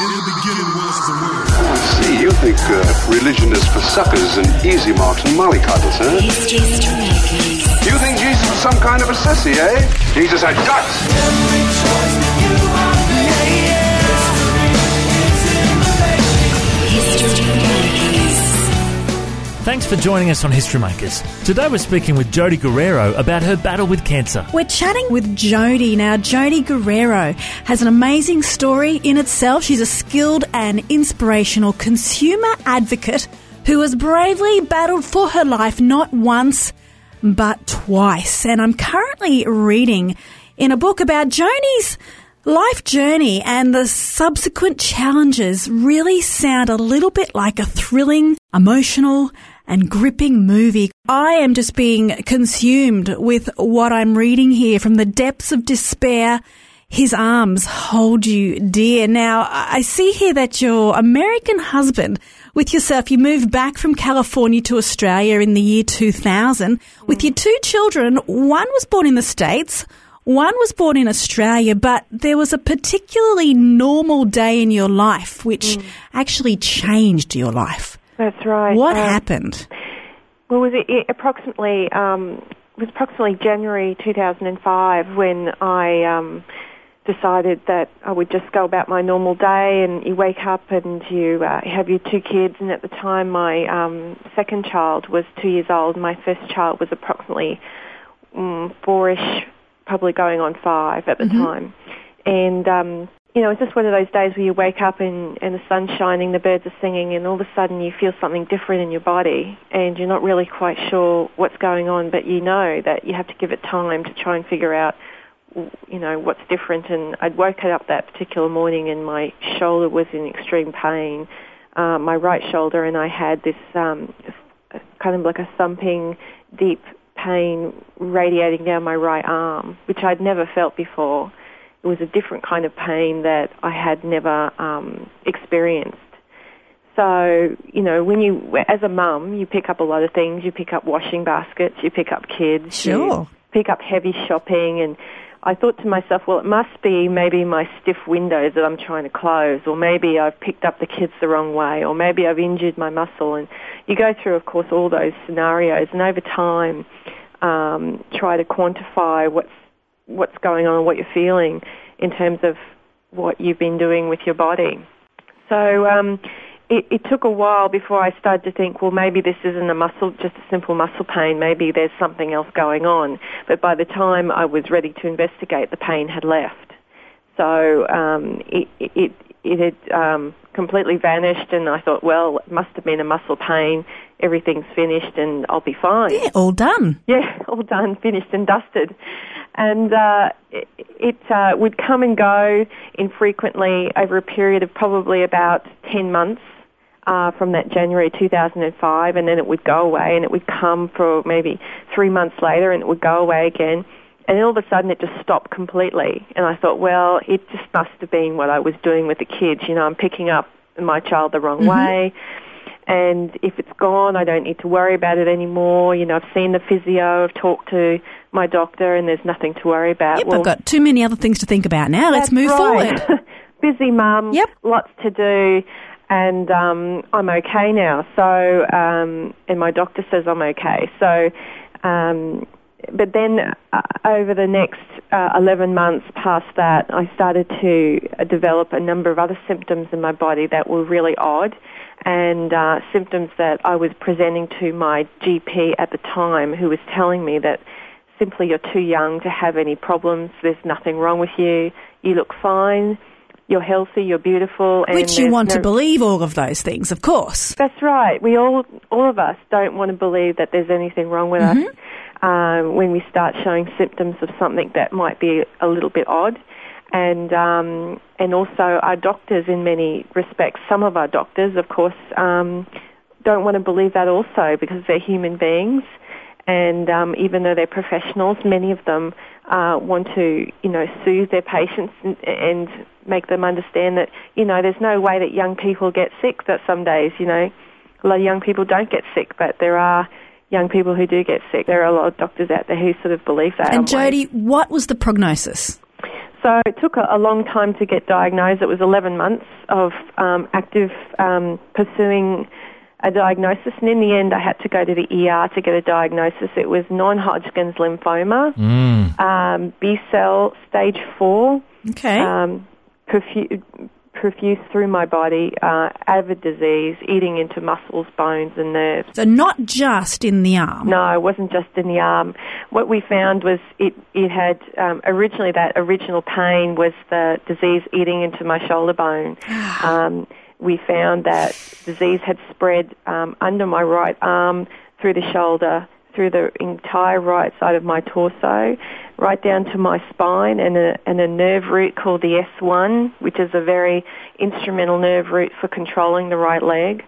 In the beginning was the word. I see. You think uh, religion is for suckers and easy marks and mollycoddles, huh? You think Jesus was some kind of a sissy, eh? Jesus had guts. Thanks for joining us on History Makers. Today we're speaking with Jody Guerrero about her battle with cancer. We're chatting with Jody Now, Jody Guerrero has an amazing story in itself. She's a skilled and inspirational consumer advocate who has bravely battled for her life not once, but twice. And I'm currently reading in a book about Jody's life journey and the subsequent challenges really sound a little bit like a thrilling, emotional, and gripping movie. I am just being consumed with what I'm reading here from the depths of despair. His arms hold you dear. Now, I see here that your American husband with yourself, you moved back from California to Australia in the year 2000 with your two children. One was born in the States. One was born in Australia, but there was a particularly normal day in your life which mm. actually changed your life. That's right. What Um, happened? Well, was it, it approximately um, it was approximately January 2005 when I um, decided that I would just go about my normal day. And you wake up and you uh, have your two kids. And at the time, my um, second child was two years old. My first child was approximately um, four-ish, probably going on five at the time. And um, you know, it's just one of those days where you wake up and, and the sun's shining, the birds are singing, and all of a sudden you feel something different in your body, and you're not really quite sure what's going on, but you know that you have to give it time to try and figure out, you know, what's different. And I'd woken up that particular morning, and my shoulder was in extreme pain, uh, my right shoulder, and I had this um, kind of like a thumping, deep pain radiating down my right arm, which I'd never felt before it was a different kind of pain that I had never um, experienced. So, you know, when you, as a mum, you pick up a lot of things. You pick up washing baskets, you pick up kids, Sure. you pick up heavy shopping, and I thought to myself, well, it must be maybe my stiff windows that I'm trying to close, or maybe I've picked up the kids the wrong way, or maybe I've injured my muscle. And you go through, of course, all those scenarios, and over time, um, try to quantify what's what's going on, what you're feeling in terms of what you've been doing with your body. So um, it, it took a while before I started to think, well, maybe this isn't a muscle, just a simple muscle pain. Maybe there's something else going on. But by the time I was ready to investigate, the pain had left. So um, it, it, it had um, completely vanished, and I thought, well, it must have been a muscle pain. Everything's finished, and I'll be fine. Yeah, all done. Yeah, all done, finished and dusted. And uh, it, it uh, would come and go infrequently over a period of probably about 10 months uh, from that January 2005, and then it would go away, and it would come for maybe three months later, and it would go away again. And then all of a sudden it just stopped completely. And I thought, well, it just must have been what I was doing with the kids. You know, I'm picking up my child the wrong way and if it's gone, I don't need to worry about it anymore. You know, I've seen the physio, I've talked to my doctor, and there's nothing to worry about. Yep, Well, I've got too many other things to think about now. Let's move right. forward. Busy mum, Yep. lots to do, and um, I'm okay now. So, um, and my doctor says I'm okay. So, um, but then uh, over the next uh, 11 months past that, I started to develop a number of other symptoms in my body that were really odd and uh, symptoms that I was presenting to my GP at the time who was telling me that simply you're too young to have any problems, there's nothing wrong with you, you look fine, you're healthy, you're beautiful. And Which you want to believe all of those things, of course. that's right. We all, all of us, don't want to believe that there's anything wrong with us um, when we start showing symptoms of something that might be a little bit odd. And um, and also our doctors, in many respects, some of our doctors, of course, um, don't want to believe that also because they're human beings. And um, even though they're professionals, many of them uh, want to, you know, soothe their patients and, and make them understand that, you know, there's no way that young people get sick. That some days, you know, a lot of young people don't get sick, but there are young people who do get sick. There are a lot of doctors out there who sort of believe that. And Jody, what was the prognosis? So it took a, a long time to get diagnosed. It was 11 months of um, active um, pursuing a diagnosis, and in the end, I had to go to the ER to get a diagnosis. It was non-Hodgkin's lymphoma, Mm. um, B cell stage four, Okay. um, perfu- profuse through my body, uh, avid disease, eating into muscles, bones, and nerves. so not just in the arm. No, it wasn't just in the arm. What we found was it, it had um, originally that original pain was the disease eating into my shoulder bone. um, we found that disease had spread um, under my right arm, through the shoulder, through the entire right side of my torso, right down to my spine, and a, and a nerve root called the S1, which is a very instrumental nerve root for controlling the right leg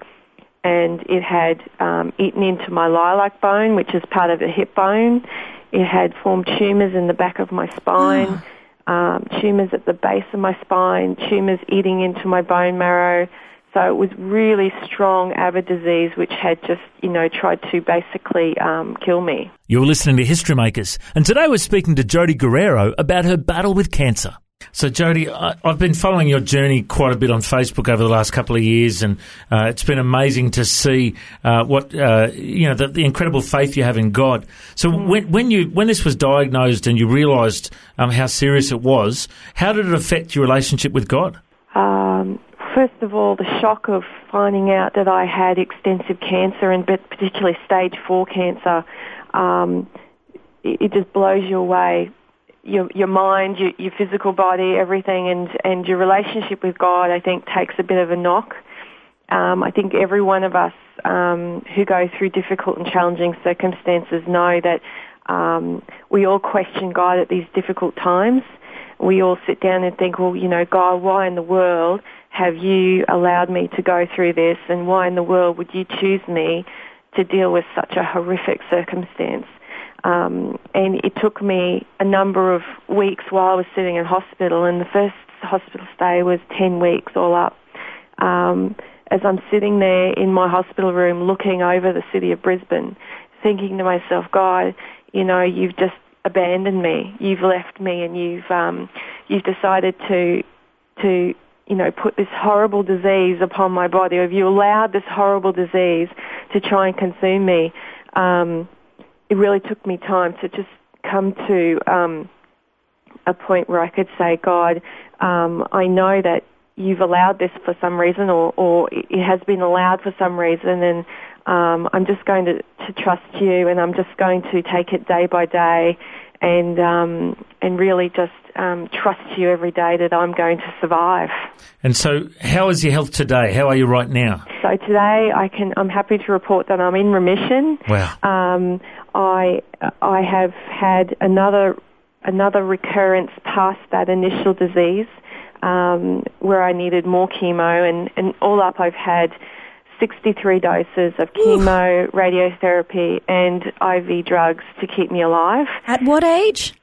and it had um, eaten into my iliac bone, which is part of the hip bone. It had formed tumours in the back of my spine, um, tumours at the base of my spine, tumours eating into my bone marrow. So it was really strong avid disease, which had just, you know, tried to basically um, kill me. You're listening to History Makers, and today we're speaking to Jody Guerrero about her battle with cancer. So, Jody, I, I've been following your journey quite a bit on Facebook over the last couple of years, and uh, it's been amazing to see uh, what uh, you know the, the incredible faith you have in God. So, when, when you when this was diagnosed and you realised um, how serious it was, how did it affect your relationship with God? Um, first of all, the shock of finding out that I had extensive cancer, and particularly stage four cancer, um, it, it just blows you away. Your your mind, your, your physical body, everything, and and your relationship with God, I think, takes a bit of a knock. Um, I think every one of us um, who go through difficult and challenging circumstances know that um, we all question God at these difficult times. We all sit down and think, well, you know, God, why in the world have you allowed me to go through this, and why in the world would you choose me to deal with such a horrific circumstance? Um, and it took me a number of weeks while I was sitting in hospital, and the first hospital stay was 10 weeks all up. Um, as I'm sitting there in my hospital room looking over the city of Brisbane, thinking to myself, God, you know, you've just abandoned me. You've left me, and you've um, you've decided to to you know put this horrible disease upon my body. Or have you allowed this horrible disease to try and consume me? Um, it really took me time to just come to um, a point where I could say, God, um, I know that you've allowed this for some reason, or, or it has been allowed for some reason, and um, I'm just going to, to trust you, and I'm just going to take it day by day, and um, and really just um, trust you every day that I'm going to survive. And so, how is your health today? How are you right now? So today, I can I'm happy to report that I'm in remission. Wow. Um, I I have had another another recurrence past that initial disease, um, where I needed more chemo, and, and all up I've had 63 doses of chemo, radiotherapy, and IV drugs to keep me alive. At what age?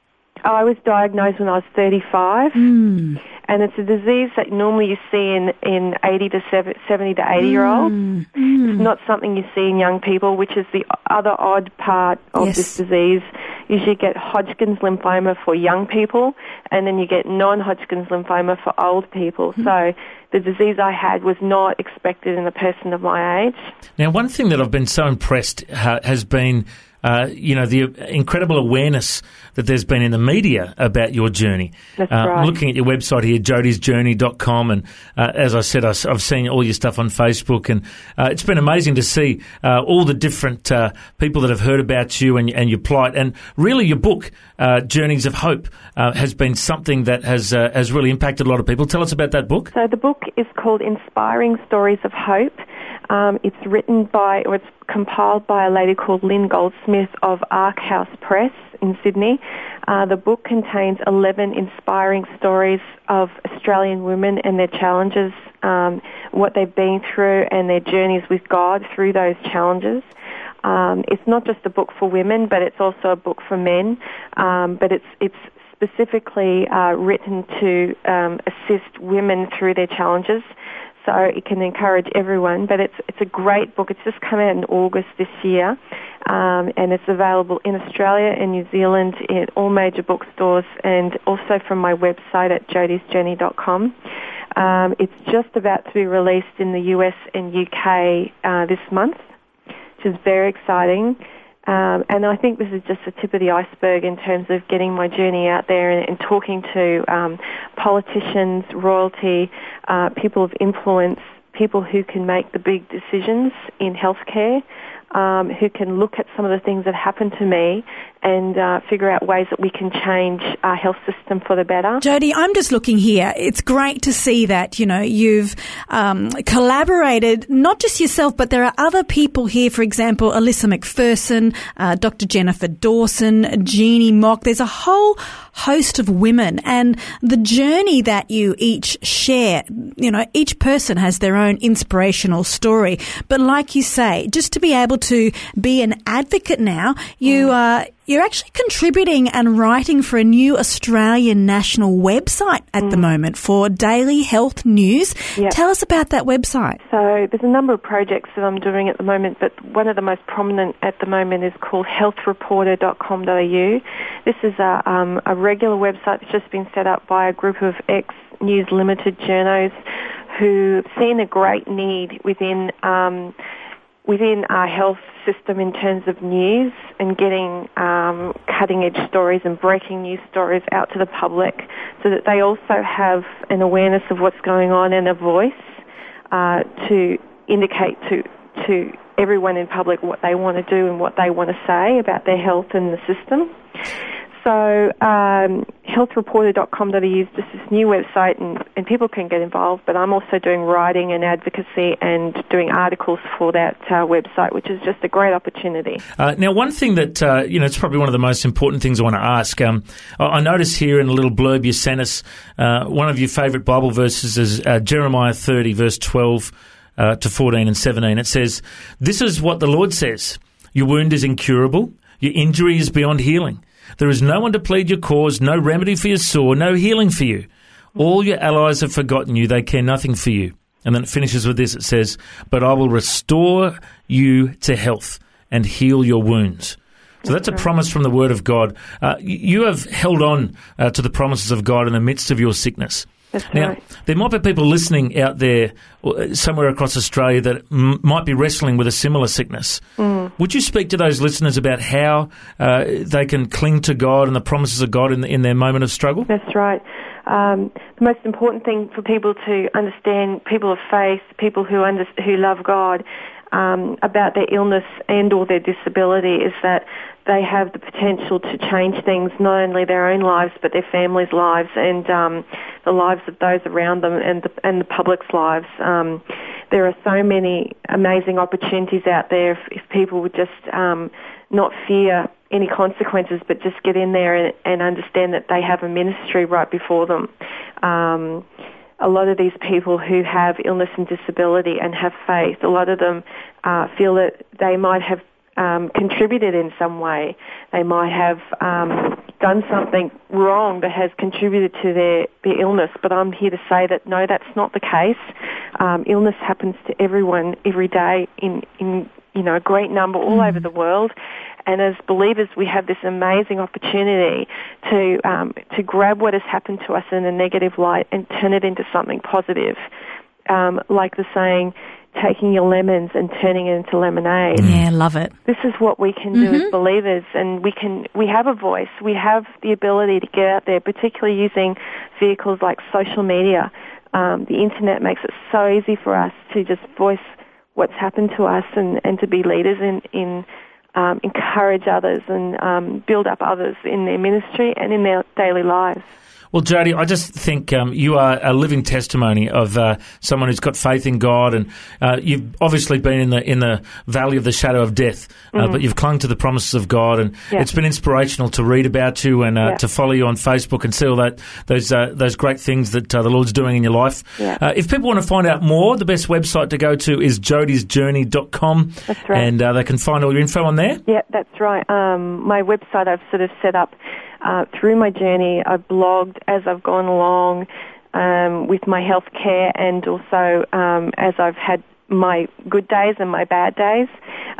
I was diagnosed when I was 35, Hmm. and it's a disease that normally you see in, in 80 to 70 to 80 year olds. Hmm. It's not something you see in young people, which is the other odd part of Yes. this disease. Usually you get Hodgkin's lymphoma for young people, and then you get non-Hodgkin's lymphoma for old people. Hmm. So the disease I had was not expected in a person of my age. Now, one thing that I've been so impressed uh, has been, uh, you know, the incredible awareness that there's been in the media about your journey. That's uh, I'm right. looking at your website here, jodysjourney.com, and uh, as I said, I, have seen all your stuff on Facebook, and uh, it's been amazing to see uh, all the different uh, people that have heard about you and, and your plight, and really your book, uh, Journeys of Hope, uh, has been something that has uh, has really impacted a lot of people. Tell us about that book. So the book is called Inspiring Stories of Hope. Um, it's written by, or it's compiled by a lady called Lynn Goldsmith of Ark House Press in Sydney. Uh, the book contains 11 inspiring stories of Australian women and their challenges, um, what they've been through, and their journeys with God through those challenges. Um, it's not just a book for women, but it's also a book for men. Um, but it's it's specifically uh, written to um, assist women through their challenges. So it can encourage everyone. But it's it's a great book. It's just come out in August this year, um, and it's available in Australia and New Zealand in all major bookstores, and also from my website at jodysjourney.com. Um, it's just about to be released in the US and UK uh, this month, which is very exciting. Um, and I think this is just the tip of the iceberg in terms of getting my journey out there and, and talking to um, politicians, royalty, uh, people of influence, people who can make the big decisions in healthcare, um, who can look at some of the things that happened to me and uh, figure out ways that we can change our health system for the better. Jody, I'm just looking here. It's great to see that, you know, you've um, collaborated, not just yourself, but there are other people here, for example, Alyssa McPherson, uh, Dr. Jennifer Dawson, Jeannie Mock. There's a whole host of women and the journey that you each share, you know, each person has their own inspirational story. But like you say, just to be able to be an advocate now, you are, mm. You're actually contributing and writing for a new Australian national website at mm. the moment for daily health news. Yep. Tell us about that website. So there's a number of projects that I'm doing at the moment, but one of the most prominent at the moment is called healthreporter.com.au. This is a, um, a regular website that's just been set up by a group of ex-News Limited journos who've seen a great need within um, within our health system in terms of news and getting um, cutting edge stories and breaking news stories out to the public so that they also have an awareness of what's going on and a voice uh, to indicate to to everyone in public what they want to do and what they want to say about their health and the system. So um, healthreporter.com.au is just this new website and, and people can get involved, but I'm also doing writing and advocacy and doing articles for that uh, website, which is just a great opportunity. Uh, now, one thing that, uh, you know, it's probably one of the most important things I want to ask. Um, I, I notice here in a little blurb you sent us, uh, one of your favourite Bible verses is uh, Jeremiah 30, verse 12 uh, to 14 and 17. It says, This is what the Lord says. Your wound is incurable. Your injury is beyond healing. There is no one to plead your cause, no remedy for your sore, no healing for you. All your allies have forgotten you, they care nothing for you. And then it finishes with this it says, But I will restore you to health and heal your wounds. So that's a promise from the Word of God. Uh, you have held on uh, to the promises of God in the midst of your sickness. That's now, right. there might be people listening out there uh, somewhere across Australia that m- might be wrestling with a similar sickness. Mm. Would you speak to those listeners about how uh, they can cling to God and the promises of God in, the, in their moment of struggle? That's right. Um, the most important thing for people to understand, people of faith, people who under, who love God, um, about their illness and or their disability is that they have the potential to change things, not only their own lives but their families' lives and um, the lives of those around them and the, and the public's lives. Um, there are so many amazing opportunities out there if, if people would just um, not fear any consequences, but just get in there and, and understand that they have a ministry right before them. Um, a lot of these people who have illness and disability and have faith, a lot of them uh, feel that they might have um, contributed in some way. They might have um, done something wrong that has contributed to their, their illness. But I'm here to say that no, that's not the case. Um, illness happens to everyone every day in, in you know a great number all mm. over the world. And as believers, we have this amazing opportunity to um, to grab what has happened to us in a negative light and turn it into something positive. Um, like the saying, taking your lemons and turning it into lemonade. Yeah, love it. This is what we can do mm-hmm. as believers and we can we have a voice. We have the ability to get out there, particularly using vehicles like social media. Um, the internet makes it so easy for us to just voice what's happened to us and, and to be leaders in, in um, encourage others and um, build up others in their ministry and in their daily lives. Well, Jody, I just think um, you are a living testimony of uh, someone who's got faith in God, and uh, you've obviously been in the in the valley of the shadow of death, uh, mm-hmm. but you've clung to the promises of God, and yeah. it's been inspirational to read about you and uh, yeah. to follow you on Facebook and see all that those uh, those great things that uh, the Lord's doing in your life. Yeah. if people want to find out more, the best website to go to is jodysjourney.com. That's right, and they can find all your info on there. Yeah, that's right. Um, my website I've sort of set up uh, through my journey. I've blogged as I've gone along. um, with my health care and also um, as I've had my good days and my bad days.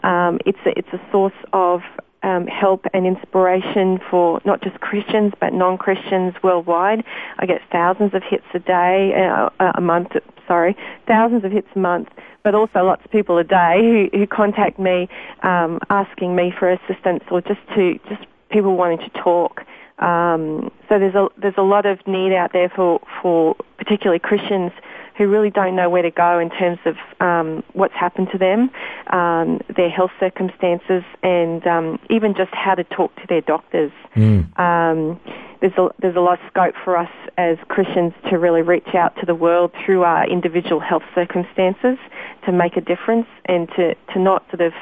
Um, it's a, it's a source of um, help and inspiration for not just Christians but non-Christians worldwide. I get thousands of hits a day, uh, a month, sorry, thousands of hits a month, but also lots of people a day who, who contact me um, asking me for assistance or just to just people wanting to talk. Um, so there's a there's a lot of need out there for for particularly Christians who really don't know where to go in terms of um, what's happened to them, um, their health circumstances, and um, even just how to talk to their doctors. Mm. Um, there's a, there's a lot of scope for us as Christians to really reach out to the world through our individual health circumstances to make a difference and to, to not sort of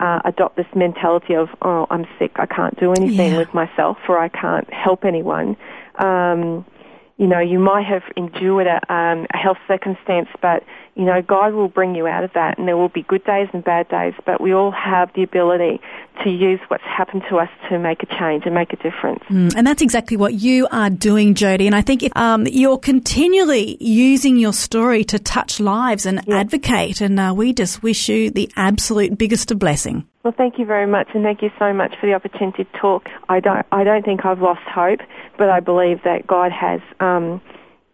uh, adopt this mentality of, oh, I'm sick, I can't do anything yeah. with myself or I can't help anyone. Um, you know, you might have endured a, um, a health circumstance, but you know, God will bring you out of that, and there will be good days and bad days. But we all have the ability to use what's happened to us to make a change and make a difference. Mm, and that's exactly what you are doing, Jody. And I think if, um, you're continually using your story to touch lives and yeah. advocate, and uh, we just wish you the absolute biggest of blessing. Well, thank you very much, and thank you so much for the opportunity to talk. I don't, I don't think I've lost hope, but I believe that God has. Um,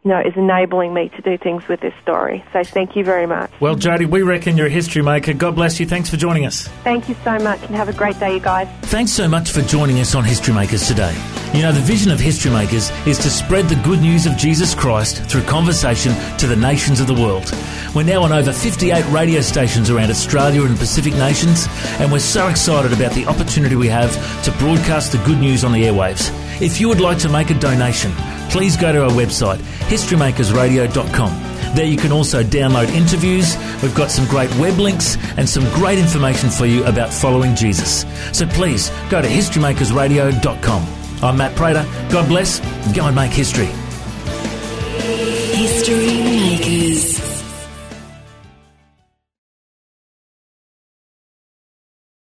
know, is enabling me to do things with this story. So thank you very much. Well, Jody, we reckon you're a history maker. God bless you. Thanks for joining us. Thank you so much and have a great day, you guys. Thanks so much for joining us on History Makers today. You know, the vision of History Makers is to spread the good news of Jesus Christ through conversation to the nations of the world. We're now on over 58 radio stations around Australia and Pacific nations, and we're so excited about the opportunity we have to broadcast the good news on the airwaves. If you would like to make a donation, please go to our website, historymakersradio.com. There you can also download interviews. We've got some great web links and some great information for you about following Jesus. So please go to historymakersradio.com. I'm Matt Prater. God bless. Go and make history.